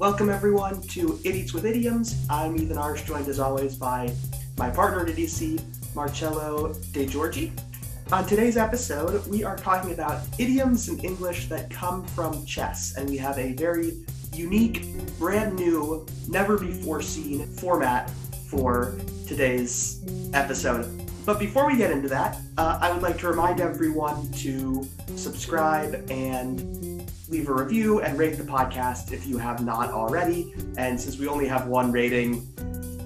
Welcome everyone to Idiots with Idioms. I'm Ethan Arsh, joined as always by my partner in DC, Marcello De Giorgi. On today's episode, we are talking about idioms in English that come from chess, and we have a very unique, brand new, never before seen format for today's episode. But before we get into that, uh, I would like to remind everyone to subscribe and leave a review and rate the podcast if you have not already. And since we only have one rating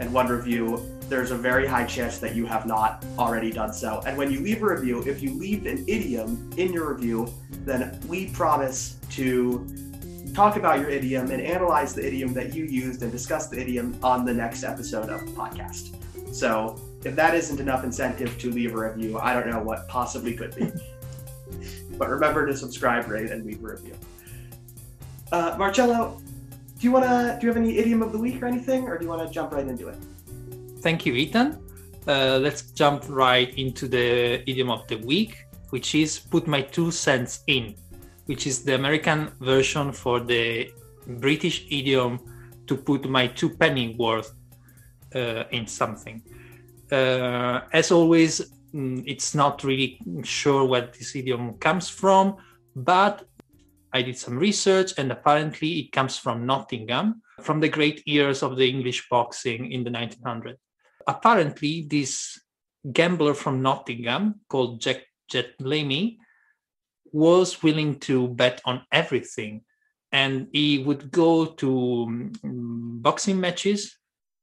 and one review, there's a very high chance that you have not already done so. And when you leave a review, if you leave an idiom in your review, then we promise to talk about your idiom and analyze the idiom that you used and discuss the idiom on the next episode of the podcast. So if that isn't enough incentive to leave a review, I don't know what possibly could be. but remember to subscribe, rate, and leave a review. Uh, Marcello, do you wanna do you have any idiom of the week or anything, or do you want to jump right into it? Thank you, Ethan. Uh, let's jump right into the idiom of the week, which is "put my two cents in," which is the American version for the British idiom "to put my two penny worth uh, in something." Uh, as always, mm, it's not really sure where this idiom comes from, but I did some research, and apparently it comes from Nottingham, from the great years of the English boxing in the 1900s. Apparently, this gambler from Nottingham called Jack Jet was willing to bet on everything. And he would go to um, boxing matches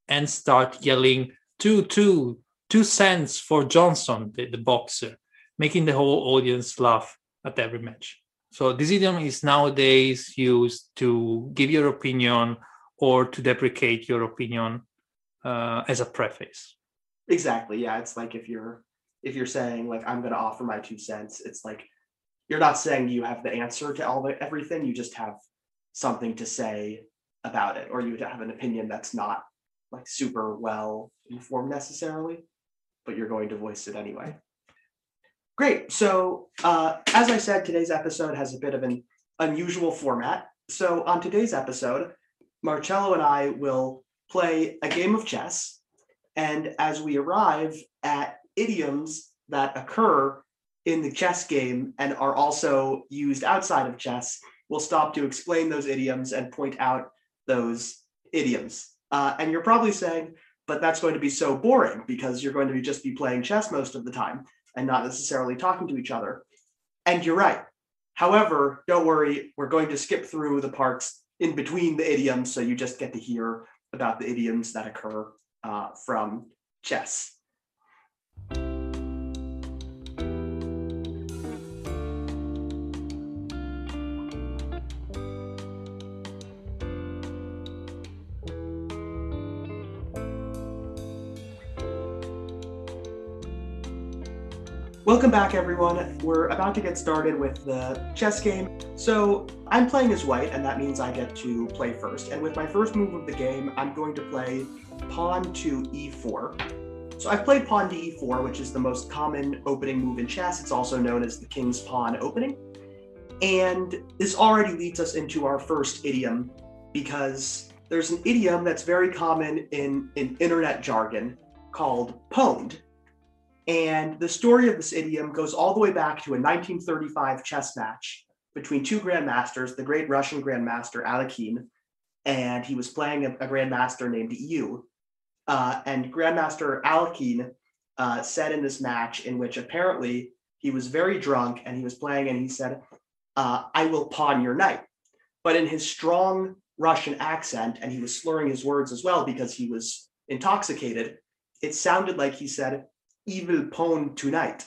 and start yelling, two, two, two cents for Johnson, the, the boxer, making the whole audience laugh at every match. So this idiom is nowadays used to give your opinion or to deprecate your opinion uh, as a preface. Exactly. Yeah, it's like if you're if you're saying like I'm going to offer my two cents, it's like you're not saying you have the answer to all the everything. You just have something to say about it, or you have an opinion that's not like super well informed necessarily, but you're going to voice it anyway. Great. So, uh, as I said, today's episode has a bit of an unusual format. So, on today's episode, Marcello and I will play a game of chess. And as we arrive at idioms that occur in the chess game and are also used outside of chess, we'll stop to explain those idioms and point out those idioms. Uh, and you're probably saying, but that's going to be so boring because you're going to be just be playing chess most of the time and not necessarily talking to each other. And you're right. However, don't worry, we're going to skip through the parts in between the idioms so you just get to hear about the idioms that occur uh, from chess. Welcome back, everyone. We're about to get started with the chess game. So I'm playing as white, and that means I get to play first. And with my first move of the game, I'm going to play pawn to e4. So I've played pawn to e4, which is the most common opening move in chess. It's also known as the king's pawn opening. And this already leads us into our first idiom because there's an idiom that's very common in, in internet jargon called pwned and the story of this idiom goes all the way back to a 1935 chess match between two grandmasters, the great Russian grandmaster Alekhine, and he was playing a, a grandmaster named Yu. Uh, and Grandmaster Alekhine uh, said in this match, in which apparently he was very drunk and he was playing, and he said, uh, I will pawn your knight. But in his strong Russian accent, and he was slurring his words as well because he was intoxicated, it sounded like he said, evil pawn tonight.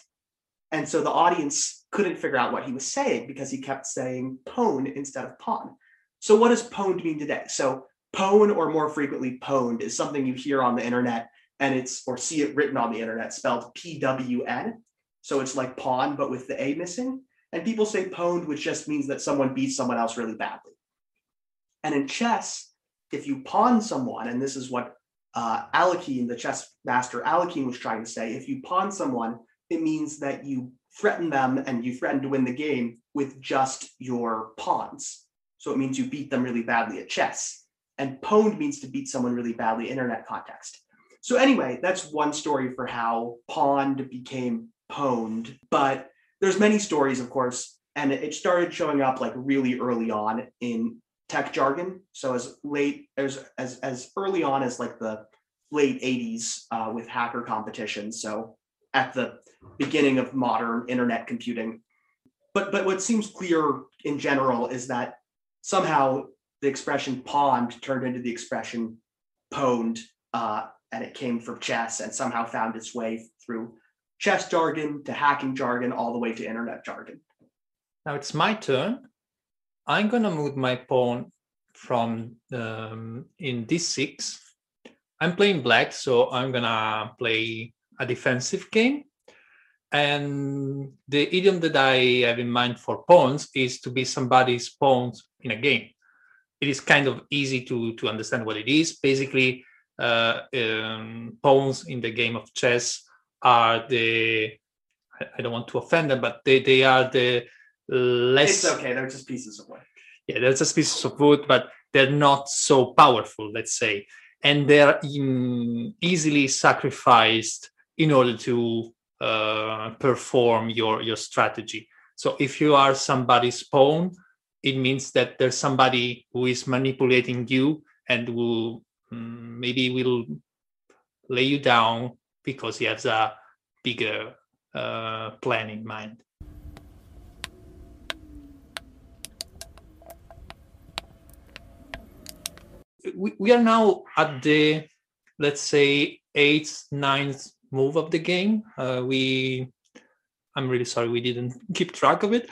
And so the audience couldn't figure out what he was saying because he kept saying pawn instead of pawn. So what does pwned mean today? So pawn or more frequently pwned is something you hear on the internet and it's or see it written on the internet spelled P-W-N. So it's like pawn, but with the A missing. And people say pwned, which just means that someone beats someone else really badly. And in chess, if you pawn someone, and this is what uh, Alekhine, the chess master Alekhine was trying to say, if you pawn someone, it means that you threaten them and you threaten to win the game with just your pawns. So it means you beat them really badly at chess. and pwned means to beat someone really badly, internet context. So anyway, that's one story for how pawned became pwned, but there's many stories, of course, and it started showing up like really early on in tech jargon. So as late as as as early on as like the late 80s uh, with hacker competitions. So at the beginning of modern internet computing. But but what seems clear in general is that somehow the expression pawned turned into the expression pwned, uh, and it came from chess and somehow found its way through chess jargon to hacking jargon all the way to internet jargon. Now it's my turn. I'm gonna move my pawn from um, in d6. I'm playing black, so I'm gonna play a defensive game. And the idiom that I have in mind for pawns is to be somebody's pawns in a game. It is kind of easy to to understand what it is. Basically, uh, um, pawns in the game of chess are the I don't want to offend them, but they, they are the less. It's okay. They're just pieces of wood. Yeah, they're just pieces of wood, but they're not so powerful, let's say, and they're in, easily sacrificed in order to uh, perform your your strategy. So if you are somebody's pawn, it means that there's somebody who is manipulating you and will um, maybe will lay you down because he has a bigger uh, plan in mind. We, we are now at the let's say eighth, ninth move of the game. Uh, we, I'm really sorry, we didn't keep track of it,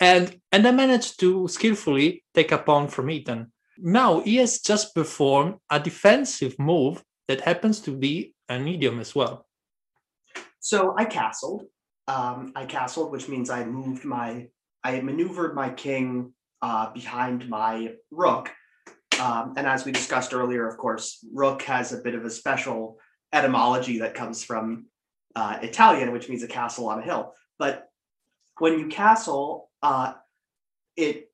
and and I managed to skillfully take a pawn from Ethan. Now he has just performed a defensive move that happens to be an idiom as well. So I castled. Um, I castled, which means I moved my, I maneuvered my king uh, behind my rook. Um, and as we discussed earlier, of course, rook has a bit of a special etymology that comes from uh, Italian, which means a castle on a hill. But when you castle, uh, it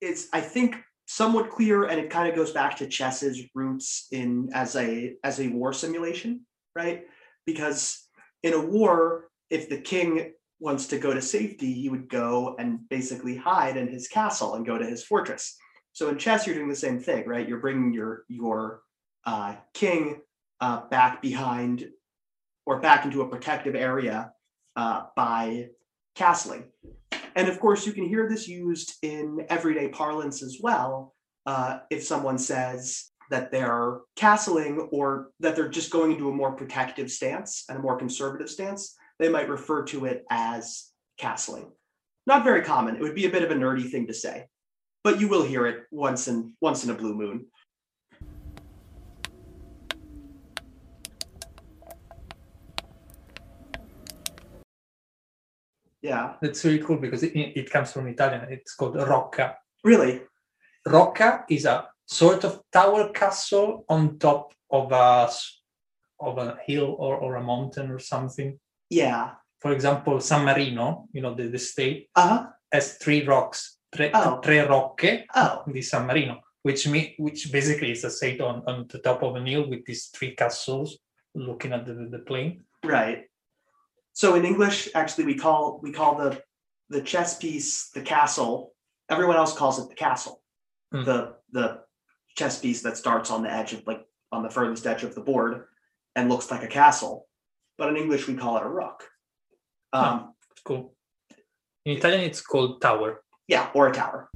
it's I think somewhat clear, and it kind of goes back to chess's roots in as a as a war simulation, right? Because in a war, if the king wants to go to safety, he would go and basically hide in his castle and go to his fortress. So in chess, you're doing the same thing, right? You're bringing your your uh, king uh, back behind or back into a protective area uh, by castling. And of course, you can hear this used in everyday parlance as well. Uh, if someone says that they're castling or that they're just going into a more protective stance and a more conservative stance, they might refer to it as castling. Not very common. It would be a bit of a nerdy thing to say, but you will hear it once in once in a blue moon. Yeah. That's really cool because it, it comes from Italian. It's called rocca. Really? Rocca is a sort of tower castle on top of a of a hill or, or a mountain or something. Yeah. For example, San Marino, you know, the, the state Uh-huh. has three rocks, tre, Oh. tre rocche Oh. di San Marino, which me, which basically is a state on, on the top of a hill with these three castles looking at the, the plain. Right. So in English, actually, we call we call the the chess piece the castle. Everyone else calls it the castle. Hmm. The the chess piece that starts on the edge of like on the furthest edge of the board and looks like a castle. But in English, we call it a rook. Um, It's cool. In Italian, it's called tower. Yeah, or a tower.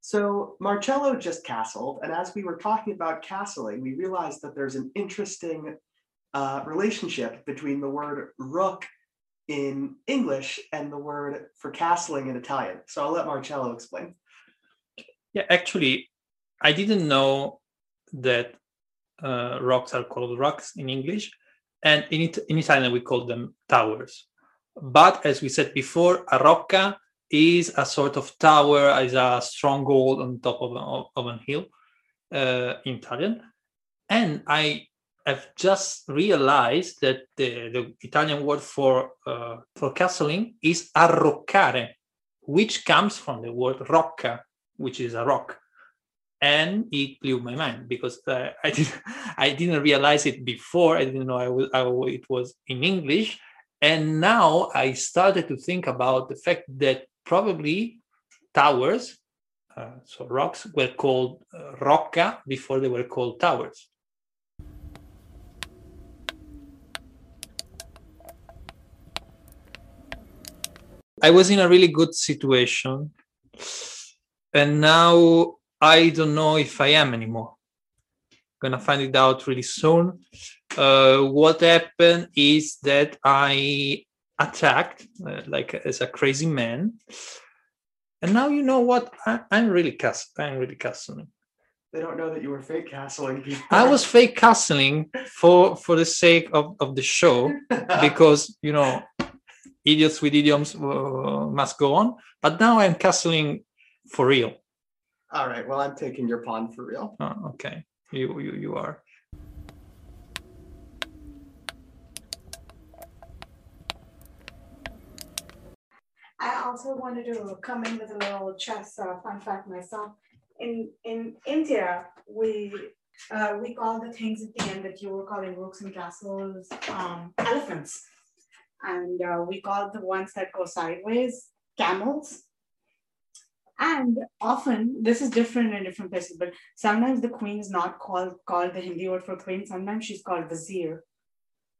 So Marcello just castled, and as we were talking about castling, we realized that there's an interesting uh, relationship between the word rook in English and the word for castling in Italian. So I'll let Marcello explain. Yeah, actually, I didn't know that uh, rocks are called rocks in English, and in, it, in Italian we call them towers. But as we said before, a rocca is a sort of tower, is a stronghold on top of, a, of a hill uh, in Italian. And I I've just realized that the, the Italian word for uh, for castling is arroccare, which comes from the word rocca, which is a rock. And it blew my mind because uh, I didn't I didn't realize it before. I didn't know I was, it was in English, and now I started to think about the fact that probably towers, uh, so rocks, were called uh, rocca before they were called towers. I was in a really good situation, and now I don't know if I am anymore. Gonna find it out really soon. Uh, what happened is that I attacked uh, like as a crazy man, and now you know what? I, am really cast. I'm really castling. They don't know that you were fake castling. I was fake castling for for the sake of of the show because you know idiots with idioms uh, must go on. But now I'm castling for real. All right. Well, I'm taking your pawn for real. Oh, okay. You you you are. I also wanted to come in with a little chess uh, fun fact myself. In in India, we uh, we call the things at the end that you were calling rooks and castles um, elephants and uh, we call the ones that go sideways camels. And often this is different in different places, but sometimes the queen is not called called the Hindi word for queen. Sometimes she's called vizier,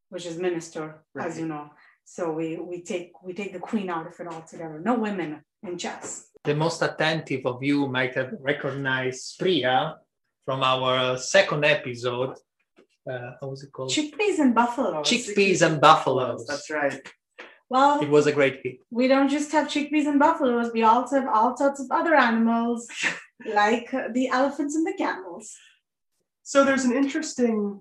which is minister, right. as you know. So we we take we take the queen out of it altogether. No women in chess. The most attentive of you might have recognized Priya from our second episode uh, what was it called? Chickpeas and buffaloes. Chickpeas and buffaloes. That's right. Well, it was a great hit. We don't just have chickpeas and buffaloes. We also have all sorts of other animals, like the elephants and the camels. So there's an interesting,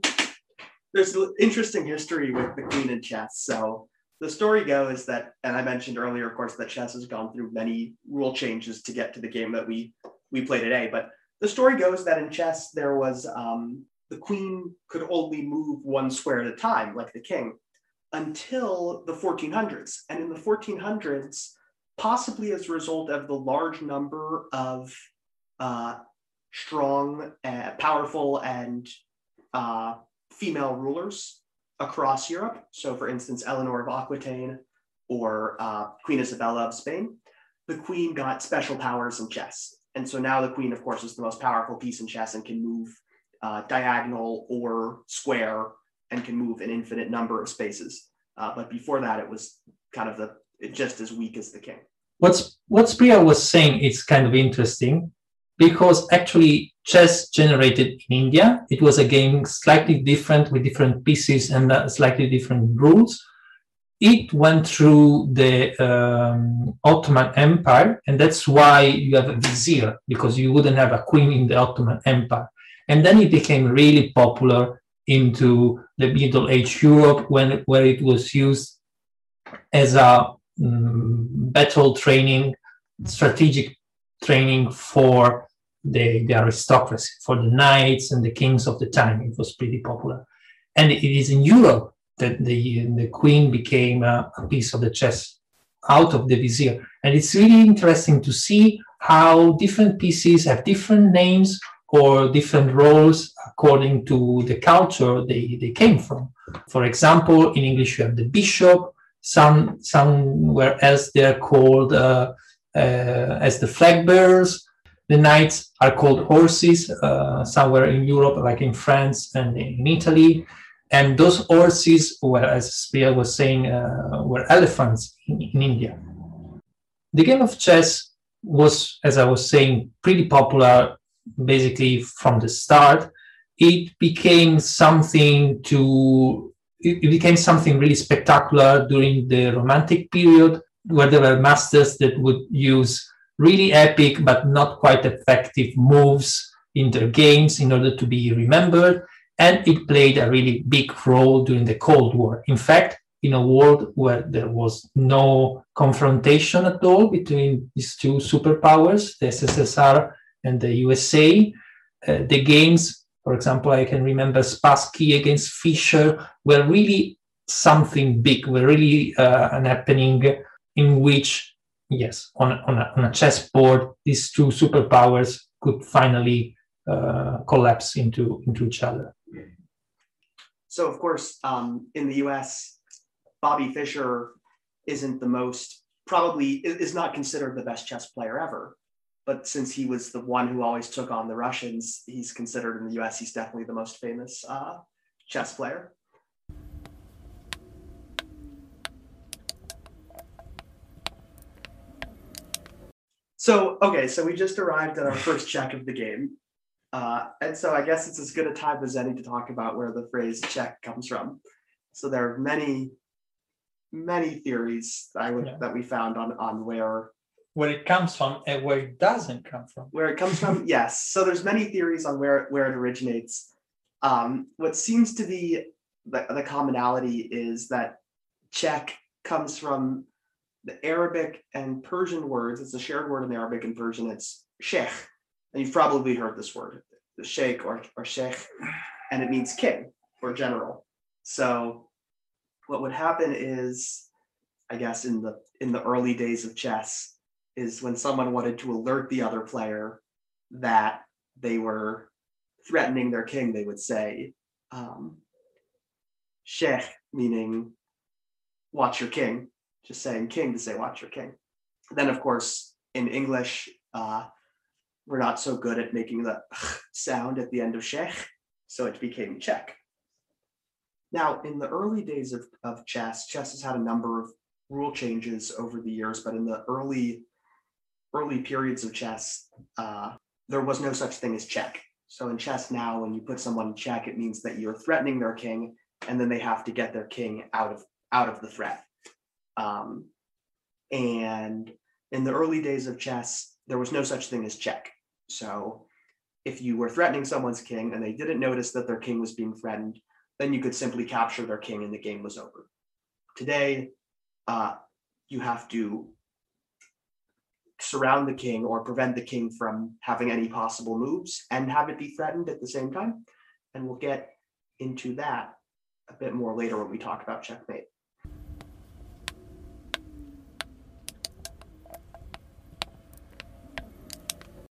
there's an interesting history with the queen and chess. So the story goes that, and I mentioned earlier, of course, that chess has gone through many rule changes to get to the game that we we play today. But the story goes that in chess there was um, the queen could only move one square at a time, like the king, until the 1400s. And in the 1400s, possibly as a result of the large number of uh, strong, uh, powerful, and uh, female rulers across Europe. So, for instance, Eleanor of Aquitaine or uh, Queen Isabella of Spain, the queen got special powers in chess. And so now the queen, of course, is the most powerful piece in chess and can move uh, diagonal or square and can move an infinite number of spaces. Uh, but before that, it was kind of the just as weak as the king. What's what Priya was saying is kind of interesting because actually chess generated in India. It was a game slightly different with different pieces and uh, slightly different rules. It went through the um, Ottoman Empire, and that's why you have a vizier because you wouldn't have a queen in the Ottoman Empire. And then it became really popular into the Middle Age Europe when where it was used as a um, battle training, strategic training for the, the aristocracy, for the knights and the kings of the time. It was pretty popular. And it is in Europe that the, the queen became a, a piece of the chess out of the vizier. And it's really interesting to see how different pieces have different names or different roles according to the culture they, they came from. For example, in English, you have the bishop, some somewhere else they're called uh, uh, as the flag bearers. The knights are called horses, uh, somewhere in Europe, like in France and in Italy. And those horses, were, as Priya was saying, uh, were elephants in, in India. The game of chess was, as I was saying, pretty popular basically from the start, it became something to it became something really spectacular during the romantic period where there were masters that would use really epic but not quite effective moves in their games in order to be remembered and it played a really big role during the cold war. In fact in a world where there was no confrontation at all between these two superpowers the sssr and the USA, uh, the games For example, I can remember Spassky against Fischer were really something big, were really uh, an happening in which, yes, on, on, a, on a chessboard, these two superpowers could finally uh, collapse into, into each other. So, of course, um, in the US, Bobby Fischer isn't the most, probably is not considered the best chess player ever. But since he was the one who always took on the Russians, he's considered in the US, he's definitely the most famous uh, chess player. So, okay, so we just arrived at our first check of the game. Uh, and so I guess it's as good a time as any to talk about where the phrase check comes from. So there are many, many theories that I would, Yeah. that we found on, on where Where it comes from and where it doesn't come from. where it comes from yes. So there's many theories on where where it originates. Um, what seems to be the, the commonality is that check comes from the arabic and persian words. It's a shared word in arabic and persian. It's sheikh. And you've probably heard this word the sheikh or, or sheikh and it means king or general. So what would happen is i guess in the in the early days of chess is when someone wanted to alert the other player that they were threatening their king, they would say, um, Sheikh, meaning watch your king, just saying king to say watch your king. Then, of course, in English, uh, we're not so good at making the sound at the end of Sheikh, so it became check. Now, in the early days of, of chess, chess has had a number of rule changes over the years, but in the early early periods of chess, uh, there was no such thing as check. So in chess now, when you put someone in check, it means that you're threatening their king, and then they have to get their king out of out of the threat. Um, and in the early days of chess, there was no such thing as check. So if you were threatening someone's king and they didn't notice that their king was being threatened, then you could simply capture their king and the game was over. Today, uh, you have to surround the king or prevent the king from having any possible moves and have it be threatened at the same time. And we'll get into that a bit more later when we talk about checkmate.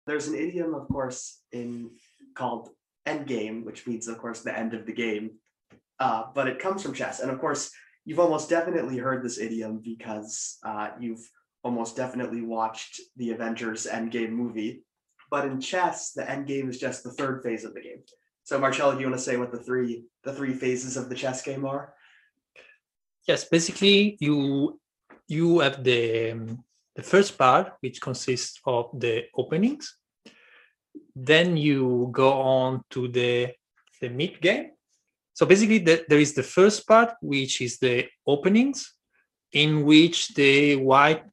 There's an idiom, of course, in called endgame, which means, of course, the end of the game. Uh, but it comes from chess, and of course, you've almost definitely heard this idiom because uh, you've almost definitely watched the Avengers Endgame movie. But in chess, the endgame is just the third phase of the game. So Marcello, do you want to say what the three the three phases of the chess game are? Yes, basically you you have the um, the first part, which consists of the openings. Then you go on to the the mid game. So basically, the, there is the first part, which is the openings, in which the white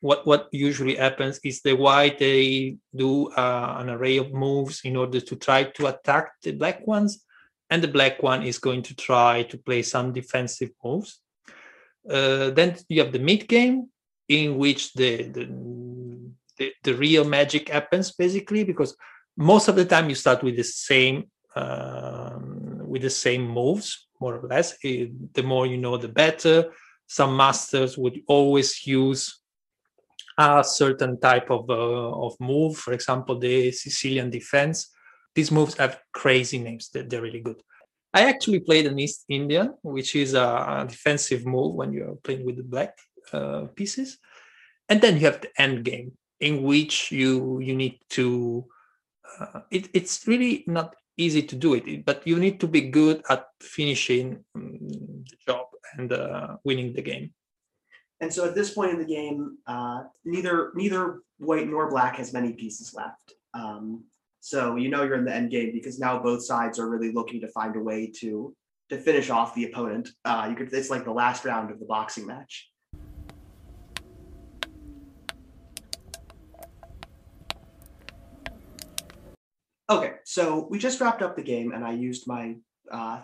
what what usually happens is the white they do uh, an array of moves in order to try to attack the black ones and the black one is going to try to play some defensive moves. Uh, then you have the mid game in which the, the the, the real magic happens basically because most of the time you start with the same um, with the same moves more or less. It, the more you know the better. Some masters would always use a certain type of uh, of move. For example, the Sicilian defense. These moves have crazy names. They're, they're really good. I actually played an East Indian, which is a defensive move when you're playing with the black uh, pieces, and then you have the end game in which you you need to. Uh, it, it's really not easy to do it, but you need to be good at finishing um, the job and uh, winning the game. And so at this point in the game, uh, neither neither white nor black has many pieces left. Um, so you know you're in the end game because now both sides are really looking to find a way to to finish off the opponent. Uh, you could it's like the last round of the boxing match. Okay, so we just wrapped up the game, and I used my uh,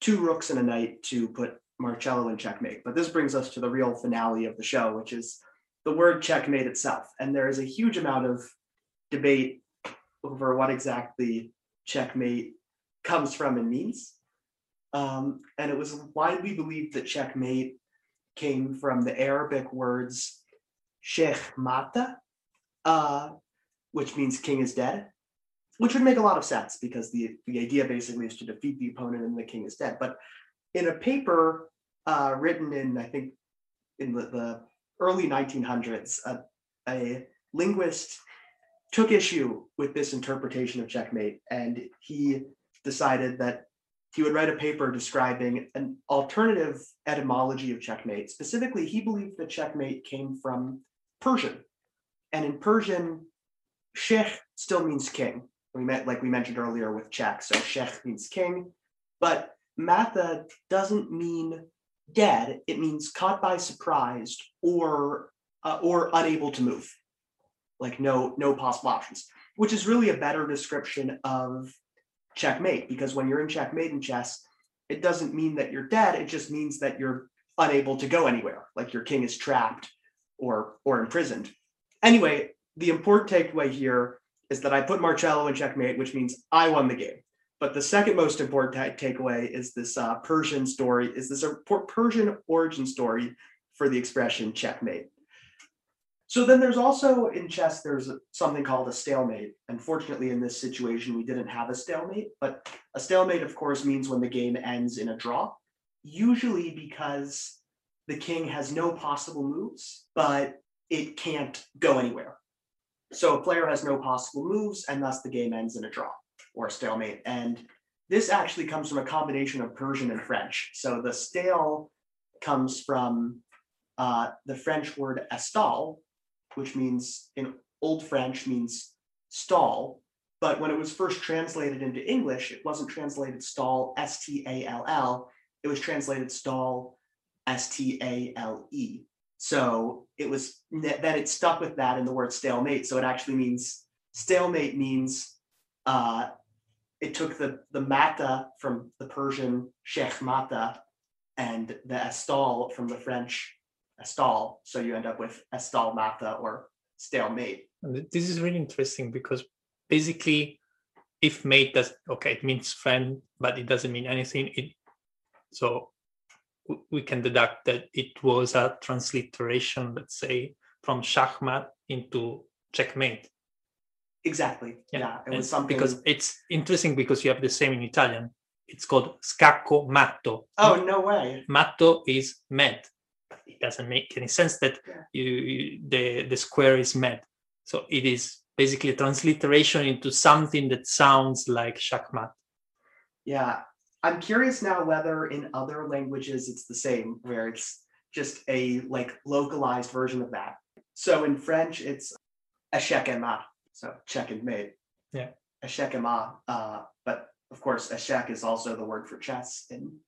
two rooks and a knight to put Marcello in checkmate. But this brings us to the real finale of the show, which is the word checkmate itself. And there is a huge amount of debate over what exactly checkmate comes from and means. Um, and it was widely believed that checkmate came from the Arabic words sheikh mata, uh, which means king is dead, which would make a lot of sense because the, the idea basically is to defeat the opponent and the king is dead. But in a paper uh, written in, I think, in the, the early 1900s, a, a linguist took issue with this interpretation of checkmate and he decided that he would write a paper describing an alternative etymology of checkmate. Specifically, he believed that checkmate came from Persian. And in Persian, sheikh still means king. We met, like we mentioned earlier with check, so sheikh means king. But matha doesn't mean dead, it means caught by surprise or uh, or unable to move. Like no no possible options, which is really a better description of checkmate because when you're in checkmate in chess, it doesn't mean that you're dead. It just means that you're unable to go anywhere, like your king is trapped or or imprisoned. Anyway, the important takeaway here is that I put Marcello in checkmate, which means I won the game. But the second most important takeaway is this uh, Persian story, is this a Persian origin story for the expression checkmate. So then there's also in chess, there's something called a stalemate. Unfortunately, in this situation, we didn't have a stalemate, but a stalemate, of course, means when the game ends in a draw, usually because the king has no possible moves, but it can't go anywhere. So a player has no possible moves, and thus the game ends in a draw or stalemate. And this actually comes from a combination of Persian and French. So the stale comes from uh, the French word estal, which means in Old French means stall. But when it was first translated into English, it wasn't translated stall, S T A L L. It was translated stall, S T A L E. So it was that it stuck with that in the word stalemate. So it actually means stalemate means uh, it took the the mata from the Persian sheikh mata and the estal from the French estal. So you end up with estal mata or stalemate. This is really interesting because basically, if mate does okay, it means friend, but it doesn't mean anything. It so we can deduct that it was a transliteration, let's say, from shachmat into checkmate. Exactly. Yeah, yeah it was something because it's interesting because you have the same in Italian. It's called scacco matto. Oh no way! Matto is mad it doesn't make any sense that you, you, the the square is mad. So it is basically a transliteration into something that sounds like shakmat. Yeah, I'm curious now whether in other languages it's the same, where it's just a like localized version of that. So in French, it's échec et mat, so check and mate. Yeah, échec et mat. Uh, but of course, échec is also the word for chess in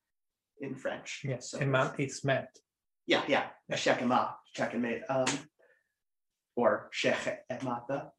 in French. Yes, so mat is mat. Yeah, yeah, him out, check and mate. Um, or Sheikh Mata.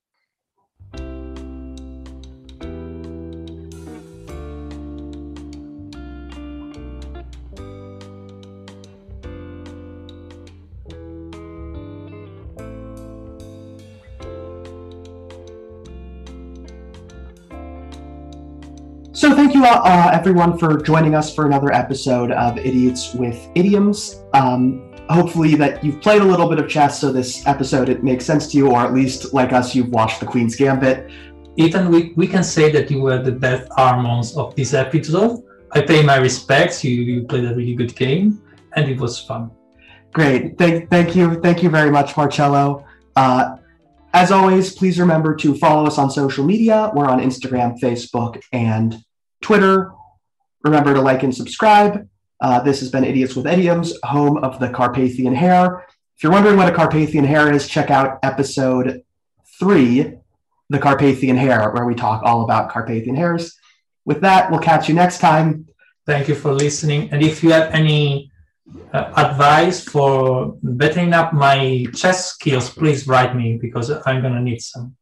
So, thank you, uh, everyone, for joining us for another episode of Idiots with Idioms. Um, hopefully, that you've played a little bit of chess, so this episode it makes sense to you, or at least, like us, you've watched the Queen's Gambit. Ethan, we, we can say that you were the Beth Harmons of this episode. I pay my respects. You, you played a really good game, and it was fun. Great. Thank, thank you. Thank you very much, Marcello. Uh, as always, please remember to follow us on social media. We're on Instagram, Facebook, and Twitter. Remember to like and subscribe. Uh, this has been Idiots with Idioms, home of the Carpathian Hare. If you're wondering what a Carpathian Hare is, check out episode three, The Carpathian Hare, where we talk all about Carpathian hares. With that, we'll catch you next time. Thank you for listening. And if you have any uh, advice for bettering up my chess skills, please write me because I'm going to need some.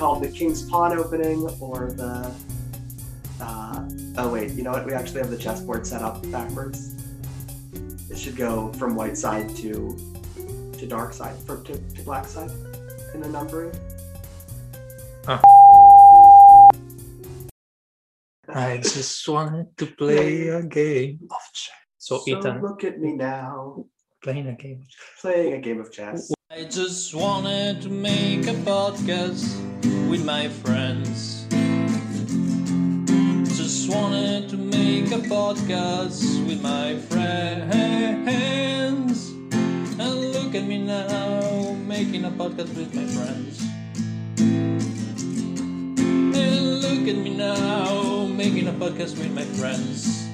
called the King's Pawn opening or the Wait, you know what? We actually have the chessboard set up backwards. It should go from white side to to dark side, from to, to black side in the numbering. I just wanted to play a game of chess. So, So Ethan, look at me now, playing a game. playing a game of chess. I just wanted to make a podcast with my friends. Wanted to make a podcast with my friends. And look at me now, making a podcast with my friends. And look at me now, making a podcast with my friends.